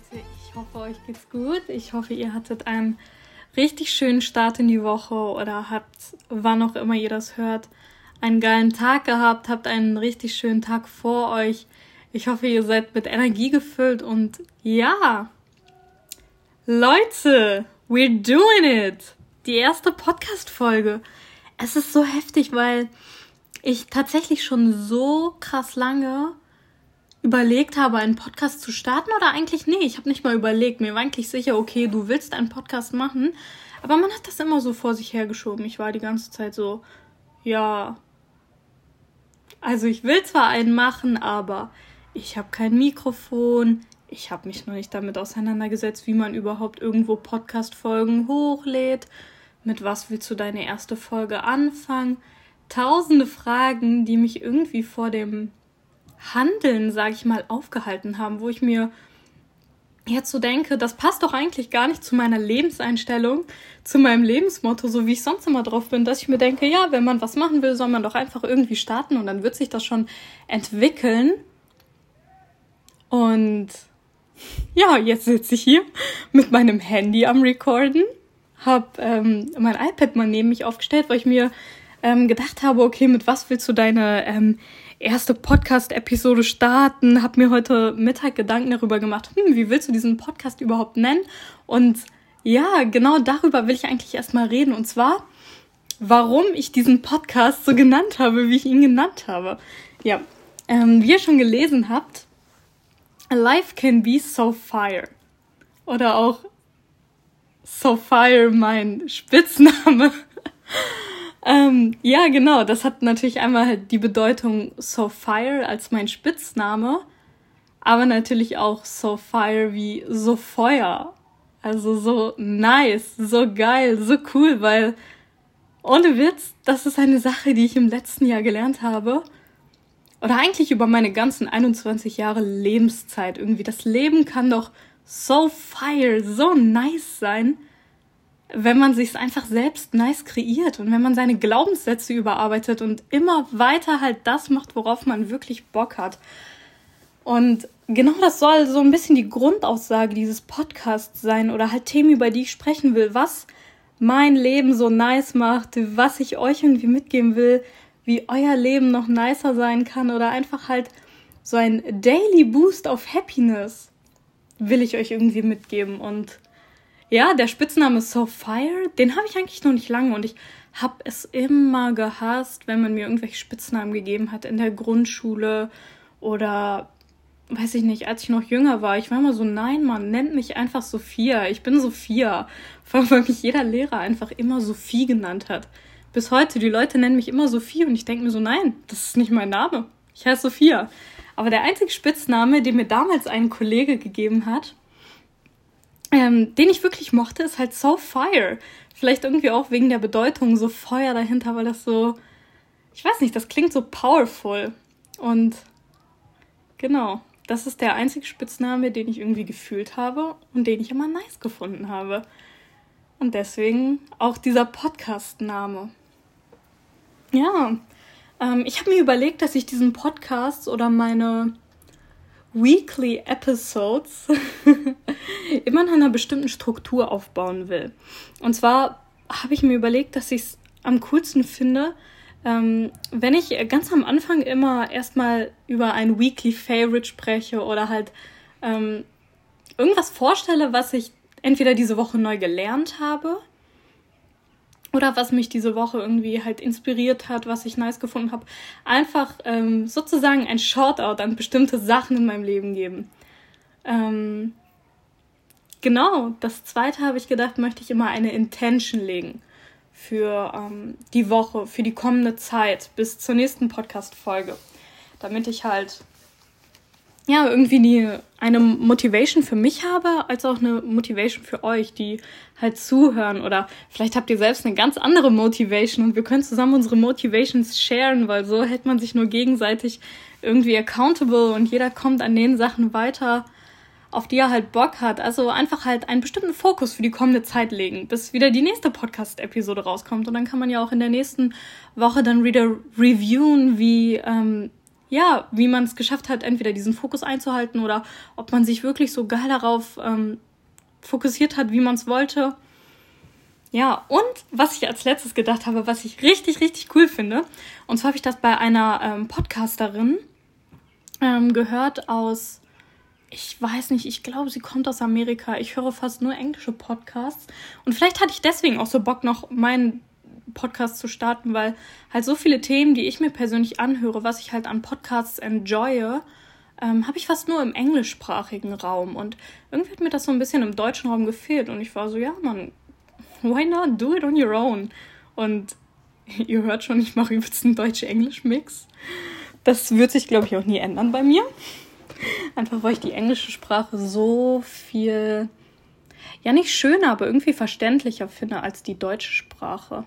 Leute, ich hoffe, euch geht's gut. Ich hoffe, ihr hattet einen richtig schönen Start in die Woche oder habt, wann auch immer ihr das hört, einen geilen Tag gehabt, habt einen richtig schönen Tag vor euch. Ich hoffe, ihr seid mit Energie gefüllt und ja, Leute, we're doing it. Die erste Podcast-Folge. Es ist so heftig, weil ich tatsächlich schon so krass lange überlegt habe, einen Podcast zu starten oder eigentlich nee, ich habe nicht mal überlegt. Mir war eigentlich sicher, okay, du willst einen Podcast machen, aber man hat das immer so vor sich hergeschoben. Ich war die ganze Zeit so, ja, also ich will zwar einen machen, aber ich habe kein Mikrofon. Ich habe mich noch nicht damit auseinandergesetzt, wie man überhaupt irgendwo Podcast-Folgen hochlädt. Mit was willst du deine erste Folge anfangen? Tausende Fragen, die mich irgendwie vor dem Handeln, sage ich mal, aufgehalten haben, wo ich mir jetzt so denke, das passt doch eigentlich gar nicht zu meiner Lebenseinstellung, zu meinem Lebensmotto, so wie ich sonst immer drauf bin, dass ich mir denke, ja, wenn man was machen will, soll man doch einfach irgendwie starten und dann wird sich das schon entwickeln. Und ja, jetzt sitze ich hier mit meinem Handy am Recorden, habe ähm, mein iPad mal neben mich aufgestellt, weil ich mir ähm, gedacht habe, okay, mit was willst du deine ähm, erste Podcast-Episode starten, habe mir heute Mittag Gedanken darüber gemacht, hm, wie willst du diesen Podcast überhaupt nennen? Und ja, genau darüber will ich eigentlich erstmal reden. Und zwar, warum ich diesen Podcast so genannt habe, wie ich ihn genannt habe. Ja, ähm, wie ihr schon gelesen habt, Life can be so fire. Oder auch So Fire, mein Spitzname. Ähm, ja, genau. Das hat natürlich einmal halt die Bedeutung So Fire als mein Spitzname, aber natürlich auch So Fire wie so Feuer. Also so nice, so geil, so cool, weil ohne Witz, das ist eine Sache, die ich im letzten Jahr gelernt habe. Oder eigentlich über meine ganzen 21 Jahre Lebenszeit irgendwie. Das Leben kann doch so fire, so nice sein wenn man sich einfach selbst nice kreiert und wenn man seine Glaubenssätze überarbeitet und immer weiter halt das macht, worauf man wirklich Bock hat. Und genau das soll so ein bisschen die Grundaussage dieses Podcasts sein oder halt Themen, über die ich sprechen will, was mein Leben so nice macht, was ich euch irgendwie mitgeben will, wie euer Leben noch nicer sein kann oder einfach halt so ein Daily Boost auf Happiness will ich euch irgendwie mitgeben und ja, der Spitzname So Fire, den habe ich eigentlich noch nicht lange und ich habe es immer gehasst, wenn man mir irgendwelche Spitznamen gegeben hat in der Grundschule oder weiß ich nicht, als ich noch jünger war. Ich war immer so, nein, man nennt mich einfach Sophia. Ich bin Sophia. Vor allem, weil mich jeder Lehrer einfach immer Sophie genannt hat. Bis heute, die Leute nennen mich immer Sophie und ich denke mir so, nein, das ist nicht mein Name. Ich heiße Sophia. Aber der einzige Spitzname, den mir damals ein Kollege gegeben hat, ähm, den ich wirklich mochte, ist halt So Fire. Vielleicht irgendwie auch wegen der Bedeutung, so Feuer dahinter, weil das so, ich weiß nicht, das klingt so powerful. Und genau, das ist der einzige Spitzname, den ich irgendwie gefühlt habe und den ich immer nice gefunden habe. Und deswegen auch dieser Podcast-Name. Ja, ähm, ich habe mir überlegt, dass ich diesen Podcast oder meine Weekly Episodes immer nach einer bestimmten Struktur aufbauen will. Und zwar habe ich mir überlegt, dass ich es am coolsten finde, ähm, wenn ich ganz am Anfang immer erstmal über ein Weekly Favorite spreche oder halt ähm, irgendwas vorstelle, was ich entweder diese Woche neu gelernt habe oder was mich diese Woche irgendwie halt inspiriert hat, was ich nice gefunden habe, einfach ähm, sozusagen ein Shoutout an bestimmte Sachen in meinem Leben geben. Ähm, genau, das zweite habe ich gedacht, möchte ich immer eine Intention legen für ähm, die Woche, für die kommende Zeit bis zur nächsten Podcast-Folge, damit ich halt ja, irgendwie die, eine Motivation für mich habe, als auch eine Motivation für euch, die halt zuhören. Oder vielleicht habt ihr selbst eine ganz andere Motivation und wir können zusammen unsere Motivations sharen, weil so hält man sich nur gegenseitig irgendwie accountable und jeder kommt an den Sachen weiter, auf die er halt Bock hat. Also einfach halt einen bestimmten Fokus für die kommende Zeit legen, bis wieder die nächste Podcast-Episode rauskommt. Und dann kann man ja auch in der nächsten Woche dann wieder reviewen, wie ähm, ja, wie man es geschafft hat, entweder diesen Fokus einzuhalten oder ob man sich wirklich so geil darauf ähm, fokussiert hat, wie man es wollte. Ja, und was ich als letztes gedacht habe, was ich richtig, richtig cool finde, und zwar habe ich das bei einer ähm, Podcasterin ähm, gehört aus, ich weiß nicht, ich glaube, sie kommt aus Amerika. Ich höre fast nur englische Podcasts. Und vielleicht hatte ich deswegen auch so Bock, noch meinen Podcast zu starten, weil halt so viele Themen, die ich mir persönlich anhöre, was ich halt an Podcasts enjoye, ähm, habe ich fast nur im englischsprachigen Raum. Und irgendwie hat mir das so ein bisschen im deutschen Raum gefehlt. Und ich war so, ja, man, why not do it on your own? Und ihr hört schon, ich mache übelst einen deutsche-englisch-Mix. Das wird sich, glaube ich, auch nie ändern bei mir. Einfach weil ich die englische Sprache so viel, ja nicht schöner, aber irgendwie verständlicher finde als die deutsche Sprache.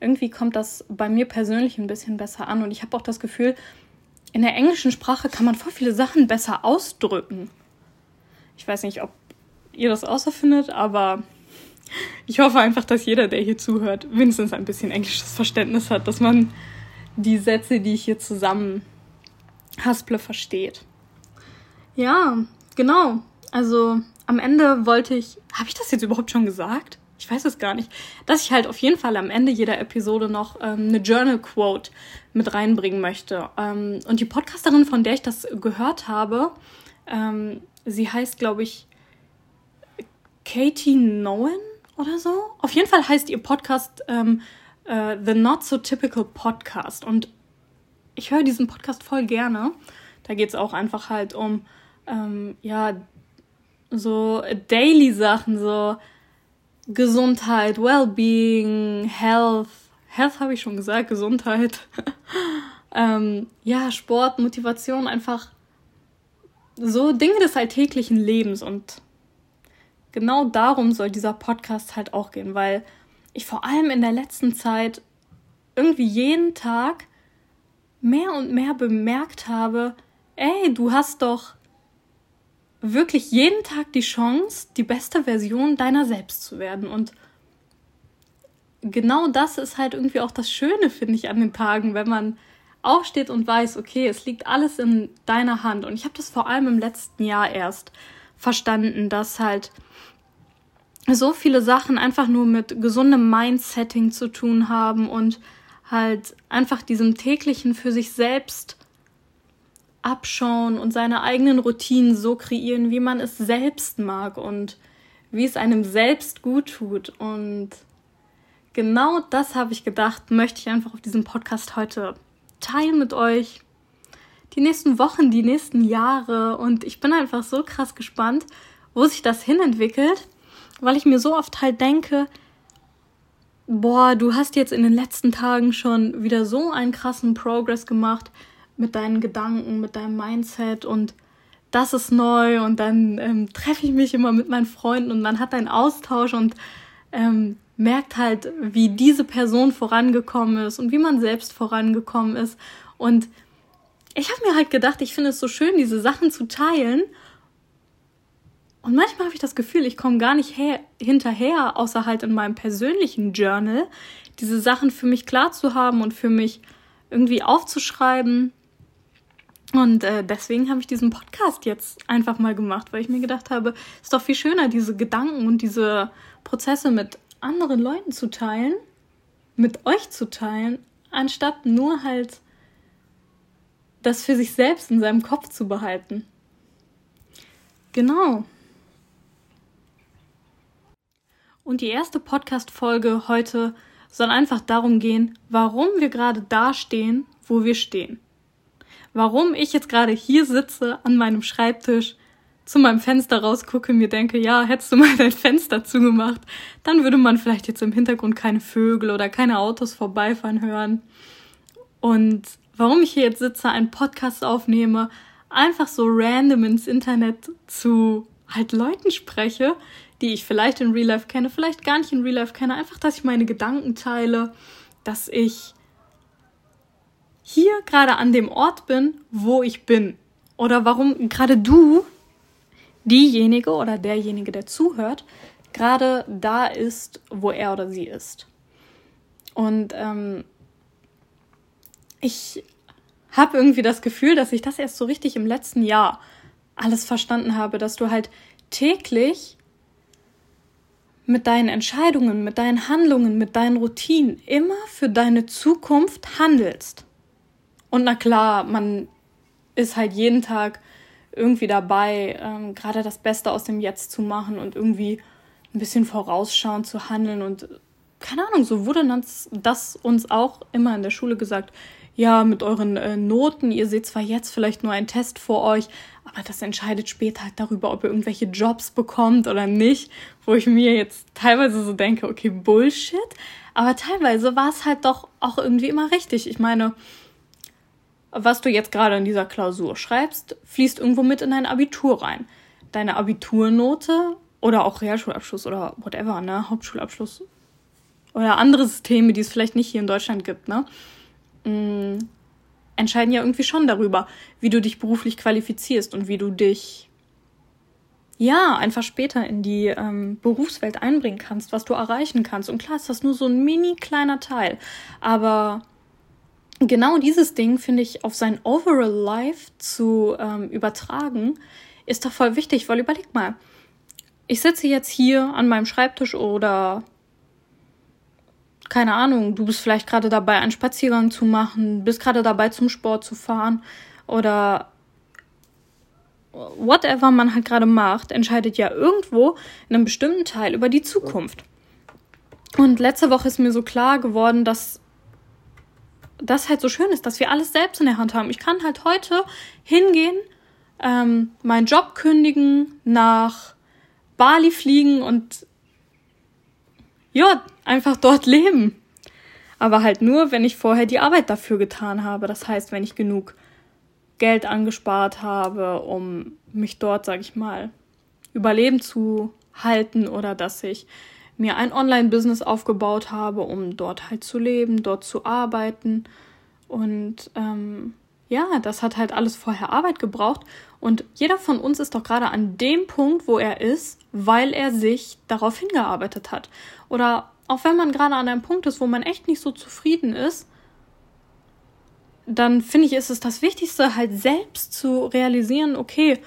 Irgendwie kommt das bei mir persönlich ein bisschen besser an und ich habe auch das Gefühl, in der englischen Sprache kann man voll viele Sachen besser ausdrücken. Ich weiß nicht, ob ihr das auch so findet, aber ich hoffe einfach, dass jeder, der hier zuhört, wenigstens ein bisschen englisches Verständnis hat, dass man die Sätze, die ich hier zusammen hasple, versteht. Ja, genau. Also am Ende wollte ich, habe ich das jetzt überhaupt schon gesagt? Ich weiß es gar nicht, dass ich halt auf jeden Fall am Ende jeder Episode noch ähm, eine Journal Quote mit reinbringen möchte. Ähm, und die Podcasterin, von der ich das gehört habe, ähm, sie heißt, glaube ich, Katie Nowen oder so. Auf jeden Fall heißt ihr Podcast ähm, äh, The Not So Typical Podcast. Und ich höre diesen Podcast voll gerne. Da geht es auch einfach halt um, ähm, ja, so Daily-Sachen, so Gesundheit, Wellbeing, Health. Health habe ich schon gesagt, Gesundheit. ähm, ja, Sport, Motivation, einfach so Dinge des alltäglichen Lebens. Und genau darum soll dieser Podcast halt auch gehen, weil ich vor allem in der letzten Zeit irgendwie jeden Tag mehr und mehr bemerkt habe, ey, du hast doch wirklich jeden Tag die Chance, die beste Version deiner selbst zu werden. Und genau das ist halt irgendwie auch das Schöne, finde ich, an den Tagen, wenn man aufsteht und weiß, okay, es liegt alles in deiner Hand. Und ich habe das vor allem im letzten Jahr erst verstanden, dass halt so viele Sachen einfach nur mit gesundem Mindsetting zu tun haben und halt einfach diesem täglichen für sich selbst abschauen und seine eigenen Routinen so kreieren, wie man es selbst mag und wie es einem selbst gut tut. Und genau das habe ich gedacht, möchte ich einfach auf diesem Podcast heute teilen mit euch. Die nächsten Wochen, die nächsten Jahre. Und ich bin einfach so krass gespannt, wo sich das hinentwickelt weil ich mir so oft halt denke, boah, du hast jetzt in den letzten Tagen schon wieder so einen krassen Progress gemacht mit deinen Gedanken, mit deinem Mindset und das ist neu und dann ähm, treffe ich mich immer mit meinen Freunden und man hat einen Austausch und ähm, merkt halt, wie diese Person vorangekommen ist und wie man selbst vorangekommen ist. Und ich habe mir halt gedacht, ich finde es so schön, diese Sachen zu teilen und manchmal habe ich das Gefühl, ich komme gar nicht her hinterher, außer halt in meinem persönlichen Journal, diese Sachen für mich klar zu haben und für mich irgendwie aufzuschreiben. Und äh, deswegen habe ich diesen Podcast jetzt einfach mal gemacht, weil ich mir gedacht habe, es ist doch viel schöner, diese Gedanken und diese Prozesse mit anderen Leuten zu teilen, mit euch zu teilen, anstatt nur halt das für sich selbst in seinem Kopf zu behalten. Genau. Und die erste Podcast-Folge heute soll einfach darum gehen, warum wir gerade da stehen, wo wir stehen. Warum ich jetzt gerade hier sitze an meinem Schreibtisch, zu meinem Fenster rausgucke, mir denke, ja, hättest du mal dein Fenster zugemacht, dann würde man vielleicht jetzt im Hintergrund keine Vögel oder keine Autos vorbeifahren hören. Und warum ich hier jetzt sitze, einen Podcast aufnehme, einfach so random ins Internet zu halt Leuten spreche, die ich vielleicht in Real Life kenne, vielleicht gar nicht in Real Life kenne. Einfach, dass ich meine Gedanken teile, dass ich hier gerade an dem Ort bin, wo ich bin. Oder warum gerade du, diejenige oder derjenige, der zuhört, gerade da ist, wo er oder sie ist. Und ähm, ich habe irgendwie das Gefühl, dass ich das erst so richtig im letzten Jahr alles verstanden habe, dass du halt täglich mit deinen Entscheidungen, mit deinen Handlungen, mit deinen Routinen immer für deine Zukunft handelst. Und na klar, man ist halt jeden Tag irgendwie dabei, ähm, gerade das Beste aus dem Jetzt zu machen und irgendwie ein bisschen vorausschauend zu handeln. Und keine Ahnung, so wurde das, das uns auch immer in der Schule gesagt. Ja, mit euren äh, Noten, ihr seht zwar jetzt vielleicht nur einen Test vor euch, aber das entscheidet später halt darüber, ob ihr irgendwelche Jobs bekommt oder nicht, wo ich mir jetzt teilweise so denke, okay, Bullshit, aber teilweise war es halt doch auch irgendwie immer richtig. Ich meine, was du jetzt gerade in dieser Klausur schreibst, fließt irgendwo mit in dein Abitur rein. Deine Abiturnote oder auch Realschulabschluss oder whatever, ne, Hauptschulabschluss oder andere Systeme, die es vielleicht nicht hier in Deutschland gibt, ne, mh, mm, entscheiden ja irgendwie schon darüber, wie du dich beruflich qualifizierst und wie du dich ja einfach später in die ähm, Berufswelt einbringen kannst, was du erreichen kannst. Und klar ist das nur so ein mini kleiner Teil, aber genau dieses Ding finde ich auf sein Overall Life zu ähm, übertragen, ist doch voll wichtig, weil überleg mal, ich sitze jetzt hier an meinem Schreibtisch oder keine Ahnung, du bist vielleicht gerade dabei, einen Spaziergang zu machen, bist gerade dabei, zum Sport zu fahren oder whatever man halt gerade macht, entscheidet ja irgendwo in einem bestimmten Teil über die Zukunft. Und letzte Woche ist mir so klar geworden, dass das halt so schön ist, dass wir alles selbst in der Hand haben. Ich kann halt heute hingehen, ähm, meinen Job kündigen, nach Bali fliegen und ja, einfach dort leben. Aber halt nur, wenn ich vorher die Arbeit dafür getan habe. Das heißt, wenn ich genug Geld angespart habe, um mich dort, sag ich mal, überleben zu halten oder dass ich mir ein Online-Business aufgebaut habe, um dort halt zu leben, dort zu arbeiten. Und ähm, ja, das hat halt alles vorher Arbeit gebraucht. Und jeder von uns ist doch gerade an dem Punkt, wo er ist, weil er sich darauf hingearbeitet hat. Oder auch wenn man gerade an einem Punkt ist, wo man echt nicht so zufrieden ist, dann finde ich, ist es das Wichtigste, halt selbst zu realisieren, okay,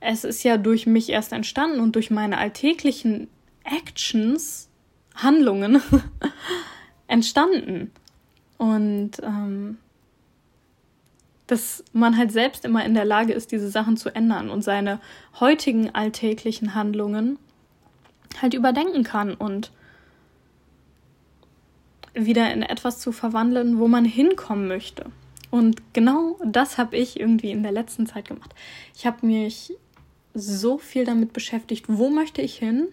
es ist ja durch mich erst entstanden und durch meine alltäglichen Actions, Handlungen entstanden. Und ähm, dass man halt selbst immer in der Lage ist, diese Sachen zu ändern und seine heutigen alltäglichen Handlungen halt überdenken kann und wieder in etwas zu verwandeln, wo man hinkommen möchte. Und genau das habe ich irgendwie in der letzten Zeit gemacht. Ich habe mich so viel damit beschäftigt, wo möchte ich hin,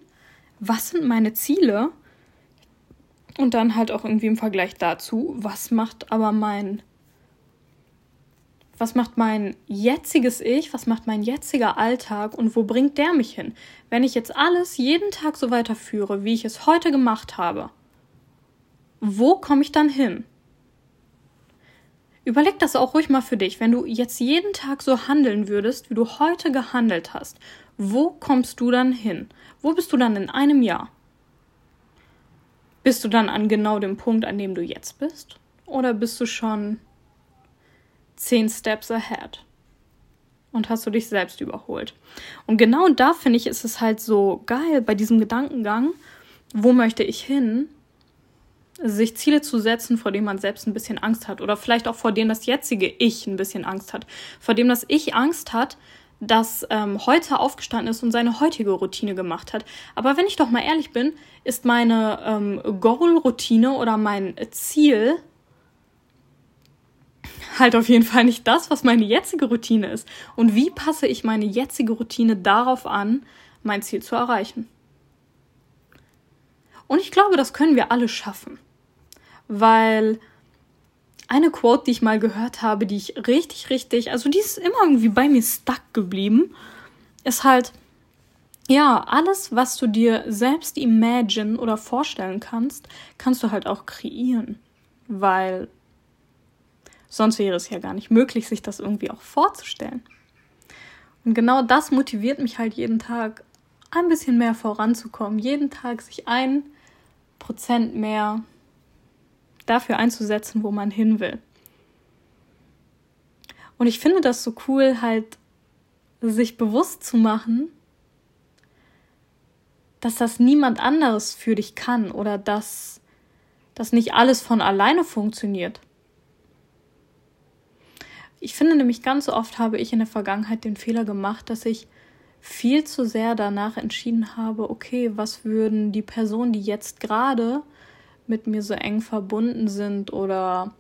was sind meine Ziele und dann halt auch irgendwie im Vergleich dazu, was macht aber mein was macht mein jetziges Ich, was macht mein jetziger Alltag und wo bringt der mich hin? Wenn ich jetzt alles jeden Tag so weiterführe, wie ich es heute gemacht habe, wo komme ich dann hin? Überleg das auch ruhig mal für dich. Wenn du jetzt jeden Tag so handeln würdest, wie du heute gehandelt hast, wo kommst du dann hin? Wo bist du dann in einem Jahr? Bist du dann an genau dem Punkt, an dem du jetzt bist? Oder bist du schon zehn Steps ahead. Und hast du dich selbst überholt. Und genau da finde ich, ist es halt so geil bei diesem Gedankengang, wo möchte ich hin, sich Ziele zu setzen, vor denen man selbst ein bisschen Angst hat. Oder vielleicht auch vor denen das jetzige Ich ein bisschen Angst hat. Vor dem das Ich Angst hat, das ähm, heute aufgestanden ist und seine heutige Routine gemacht hat. Aber wenn ich doch mal ehrlich bin, ist meine ähm, Goal-Routine oder mein Ziel halt auf jeden Fall nicht das, was meine jetzige Routine ist. Und wie passe ich meine jetzige Routine darauf an, mein Ziel zu erreichen? Und ich glaube, das können wir alle schaffen. Weil eine Quote, die ich mal gehört habe, die ich richtig, richtig, also die ist immer irgendwie bei mir stuck geblieben, ist halt, ja, alles, was du dir selbst imagine oder vorstellen kannst, kannst du halt auch kreieren. Weil Sonst wäre es ja gar nicht möglich, sich das irgendwie auch vorzustellen. Und genau das motiviert mich halt jeden Tag, ein bisschen mehr voranzukommen, jeden Tag sich ein Prozent mehr dafür einzusetzen, wo man hin will. Und ich finde das so cool, halt sich bewusst zu machen, dass das niemand anderes für dich kann oder dass das nicht alles von alleine funktioniert. Ich finde nämlich ganz oft habe ich in der Vergangenheit den Fehler gemacht, dass ich viel zu sehr danach entschieden habe, okay, was würden die Personen, die jetzt gerade mit mir so eng verbunden sind oder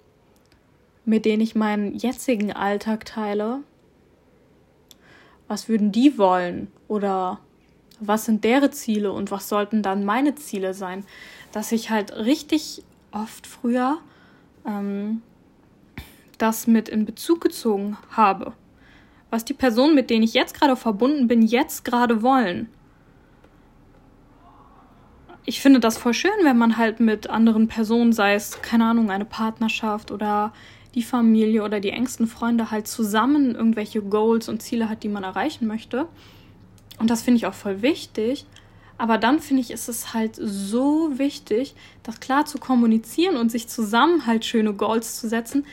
mit denen ich meinen jetzigen Alltag teile, was würden die wollen? Oder was sind deren Ziele? Und was sollten dann meine Ziele sein, dass ich halt richtig oft früher ähm, das mit in Bezug gezogen habe, was die Personen, mit denen ich jetzt gerade verbunden bin, jetzt gerade wollen. Ich finde das voll schön, wenn man halt mit anderen Personen, sei es, keine Ahnung, eine Partnerschaft oder die Familie oder die engsten Freunde halt zusammen irgendwelche Goals und Ziele hat, die man erreichen möchte. Und das finde ich auch voll wichtig. Aber dann finde ich, ist es halt so wichtig, das klar zu kommunizieren und sich zusammen halt schöne Goals zu setzen,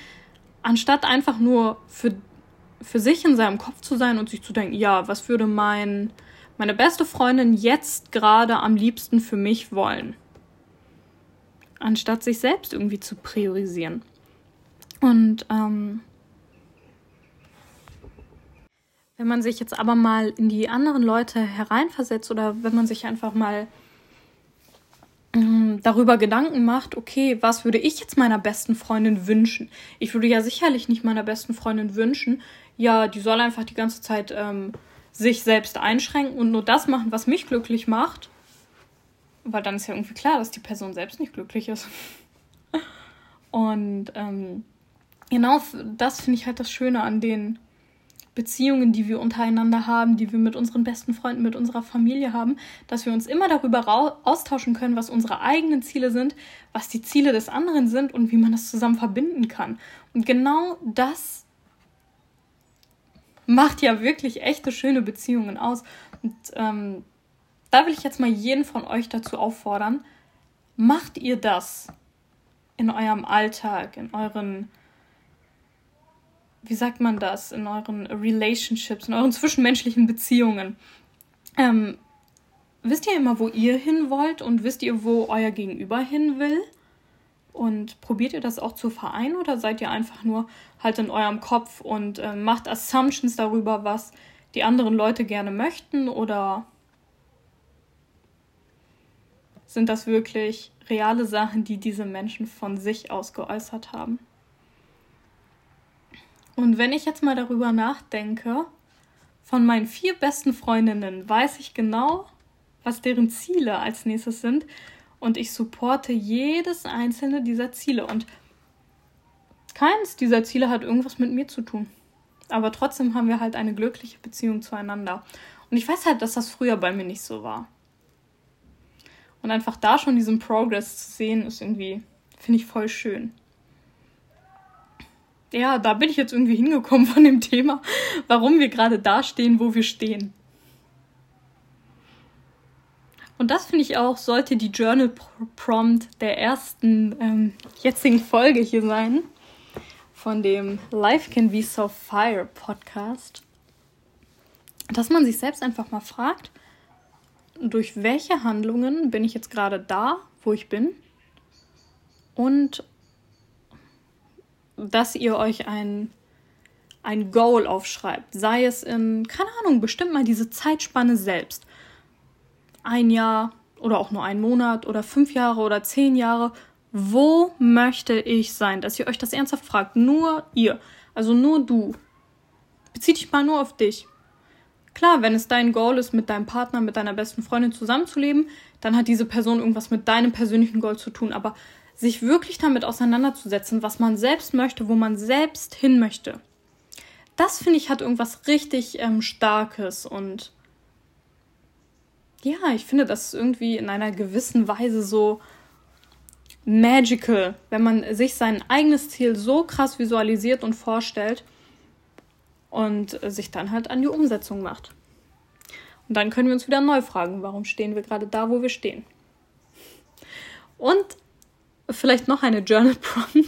anstatt einfach nur für, für sich in seinem Kopf zu sein und sich zu denken, ja, was würde mein, meine beste Freundin jetzt gerade am liebsten für mich wollen? Anstatt sich selbst irgendwie zu priorisieren. Und ähm, wenn man sich jetzt aber mal in die anderen Leute hereinversetzt oder wenn man sich einfach mal ähm, darüber Gedanken macht, okay, was würde ich jetzt meiner besten Freundin wünschen? Ich würde ja sicherlich nicht meiner besten Freundin wünschen, ja, die soll einfach die ganze Zeit ähm, sich selbst einschränken und nur das machen, was mich glücklich macht. Weil dann ist ja irgendwie klar, dass die Person selbst nicht glücklich ist. Und ähm, genau das finde ich halt das Schöne an den Beziehungen, die wir untereinander haben, die wir mit unseren besten Freunden, mit unserer Familie haben, dass wir uns immer darüber austauschen können, was unsere eigenen Ziele sind, was die Ziele des anderen sind und wie man das zusammen verbinden kann. Und genau das macht ja wirklich echte schöne Beziehungen aus. Und ähm, da will ich jetzt mal jeden von euch dazu auffordern, macht ihr das in eurem Alltag, in euren wie sagt man das, in euren Relationships, in euren zwischenmenschlichen Beziehungen. Ähm, wisst ihr immer, wo ihr hin wollt und wisst ihr, wo euer Gegenüber hin will? Und probiert ihr das auch zu vereinen oder seid ihr einfach nur halt in eurem Kopf und äh, macht Assumptions darüber, was die anderen Leute gerne möchten? Oder sind das wirklich reale Sachen, die diese Menschen von sich aus geäußert haben? Und wenn ich jetzt mal darüber nachdenke, von meinen vier besten Freundinnen weiß ich genau, was deren Ziele als nächstes sind. Und ich supporte jedes einzelne dieser Ziele. Und keins dieser Ziele hat irgendwas mit mir zu tun. Aber trotzdem haben wir halt eine glückliche Beziehung zueinander. Und ich weiß halt, dass das früher bei mir nicht so war. Und einfach da schon diesen Progress zu sehen, ist irgendwie, finde ich voll schön ja, da bin ich jetzt irgendwie hingekommen von dem Thema, warum wir gerade da stehen, wo wir stehen. Und das finde ich auch, sollte die Journal Prompt der ersten ähm, jetzigen Folge hier sein, von dem Life Can Be So Fire Podcast, dass man sich selbst einfach mal fragt, durch welche Handlungen bin ich jetzt gerade da, wo ich bin? Und dass ihr euch ein, ein Goal aufschreibt. Sei es in, keine Ahnung, bestimmt mal diese Zeitspanne selbst. Ein Jahr oder auch nur ein Monat oder fünf Jahre oder zehn Jahre. Wo möchte ich sein? Dass ihr euch das ernsthaft fragt. Nur ihr. Also nur du. Bezieh dich mal nur auf dich. Klar, wenn es dein Goal ist, mit deinem Partner, mit deiner besten Freundin zusammenzuleben, dann hat diese Person irgendwas mit deinem persönlichen Goal zu tun. Aber sich wirklich damit auseinanderzusetzen, was man selbst möchte, wo man selbst hin möchte. Das finde ich hat irgendwas richtig ähm, Starkes und ja, ich finde das irgendwie in einer gewissen Weise so magical, wenn man sich sein eigenes Ziel so krass visualisiert und vorstellt und sich dann halt an die Umsetzung macht. Und dann können wir uns wieder neu fragen, warum stehen wir gerade da, wo wir stehen. Und vielleicht noch eine Journal Prompt.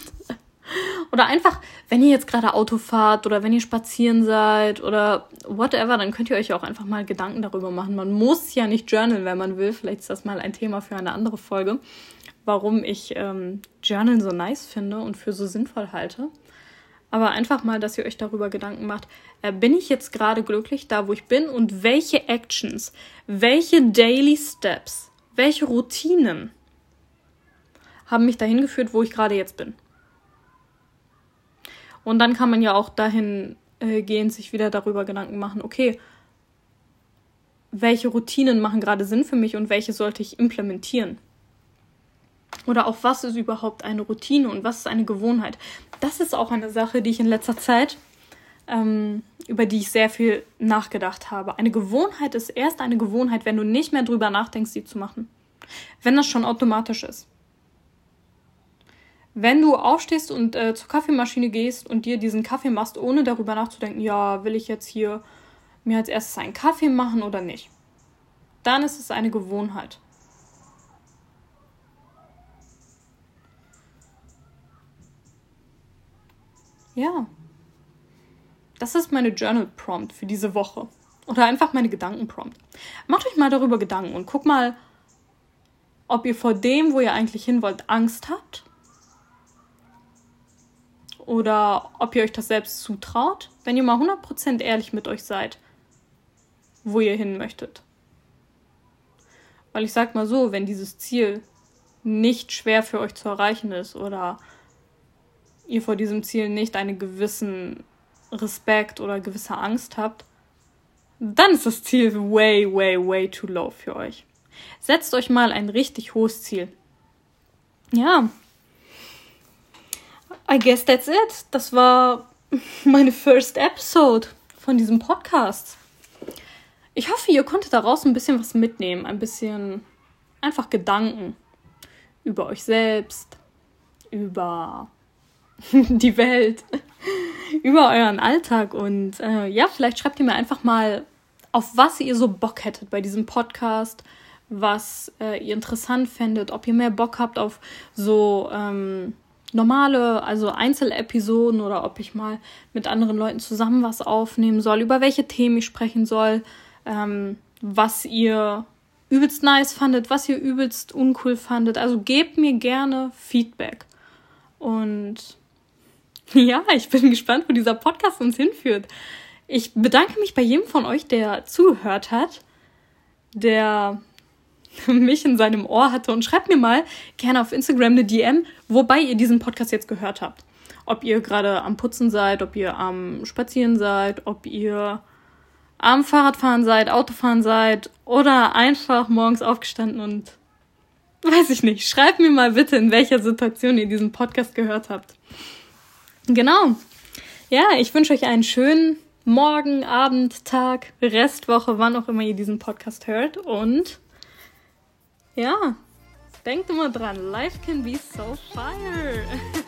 Oder einfach, wenn ihr jetzt gerade Auto fahrt oder wenn ihr spazieren seid oder whatever, dann könnt ihr euch auch einfach mal Gedanken darüber machen. Man muss ja nicht journalen, wenn man will. Vielleicht ist das mal ein Thema für eine andere Folge, warum ich ähm, Journalen so nice finde und für so sinnvoll halte. Aber einfach mal, dass ihr euch darüber Gedanken macht, äh, bin ich jetzt gerade glücklich da, wo ich bin und welche Actions, welche Daily Steps, welche Routinen haben mich dahin geführt, wo ich gerade jetzt bin. Und dann kann man ja auch dahin äh, gehen, sich wieder darüber Gedanken machen, okay, welche Routinen machen gerade Sinn für mich und welche sollte ich implementieren? Oder auch was ist überhaupt eine Routine und was ist eine Gewohnheit? Das ist auch eine Sache, die ich in letzter Zeit, ähm, über die ich sehr viel nachgedacht habe. Eine Gewohnheit ist erst eine Gewohnheit, wenn du nicht mehr drüber nachdenkst, sie zu machen. Wenn das schon automatisch ist. Wenn du aufstehst und äh, zur Kaffeemaschine gehst und dir diesen Kaffee machst, ohne darüber nachzudenken, ja, will ich jetzt hier mir als erstes einen Kaffee machen oder nicht, dann ist es eine Gewohnheit. Ja. Das ist meine Journal Prompt für diese Woche. Oder einfach meine Gedanken Prompt. Macht euch mal darüber Gedanken und guckt mal, ob ihr vor dem, wo ihr eigentlich hin wollt, Angst habt. Oder ob ihr euch das selbst zutraut, wenn ihr mal 100% ehrlich mit euch seid, wo ihr hin möchtet. Weil ich sag mal so, wenn dieses Ziel nicht schwer für euch zu erreichen ist oder ihr vor diesem Ziel nicht einen gewissen Respekt oder gewisse Angst habt, dann ist das Ziel way, way, way too low für euch. Setzt euch mal ein richtig hohes Ziel. Ja. I guess that's it. Das war meine first episode von diesem Podcast. Ich hoffe, ihr konntet daraus ein bisschen was mitnehmen, ein bisschen einfach Gedanken über euch selbst, über die Welt, über euren Alltag. Und äh, ja, vielleicht schreibt ihr mir einfach mal, auf was ihr so Bock hättet bei diesem Podcast, was äh, ihr interessant fändet, ob ihr mehr Bock habt auf so ähm, normale, also Einzelepisoden oder ob ich mal mit anderen Leuten zusammen was aufnehmen soll, über welche Themen ich sprechen soll, ähm, was ihr übelst nice fandet, was ihr übelst uncool fandet. Also gebt mir gerne Feedback. Und Ja, ich bin gespannt, wo dieser Podcast uns hinführt. Ich bedanke mich bei jedem von euch, der zugehört hat, der mich in seinem Ohr hatte und schreibt mir mal gerne auf Instagram eine DM, wobei ihr diesen Podcast jetzt gehört habt. Ob ihr gerade am Putzen seid, ob ihr am Spazieren seid, ob ihr am Fahrradfahren seid, Autofahren seid oder einfach morgens aufgestanden und weiß ich nicht. Schreibt mir mal bitte, in welcher Situation ihr diesen Podcast gehört habt. Genau. Ja, ich wünsche euch einen schönen Morgen, Abend, Tag, Restwoche, wann auch immer ihr diesen Podcast hört. Und ja, denkt immer dran, life can be so fire.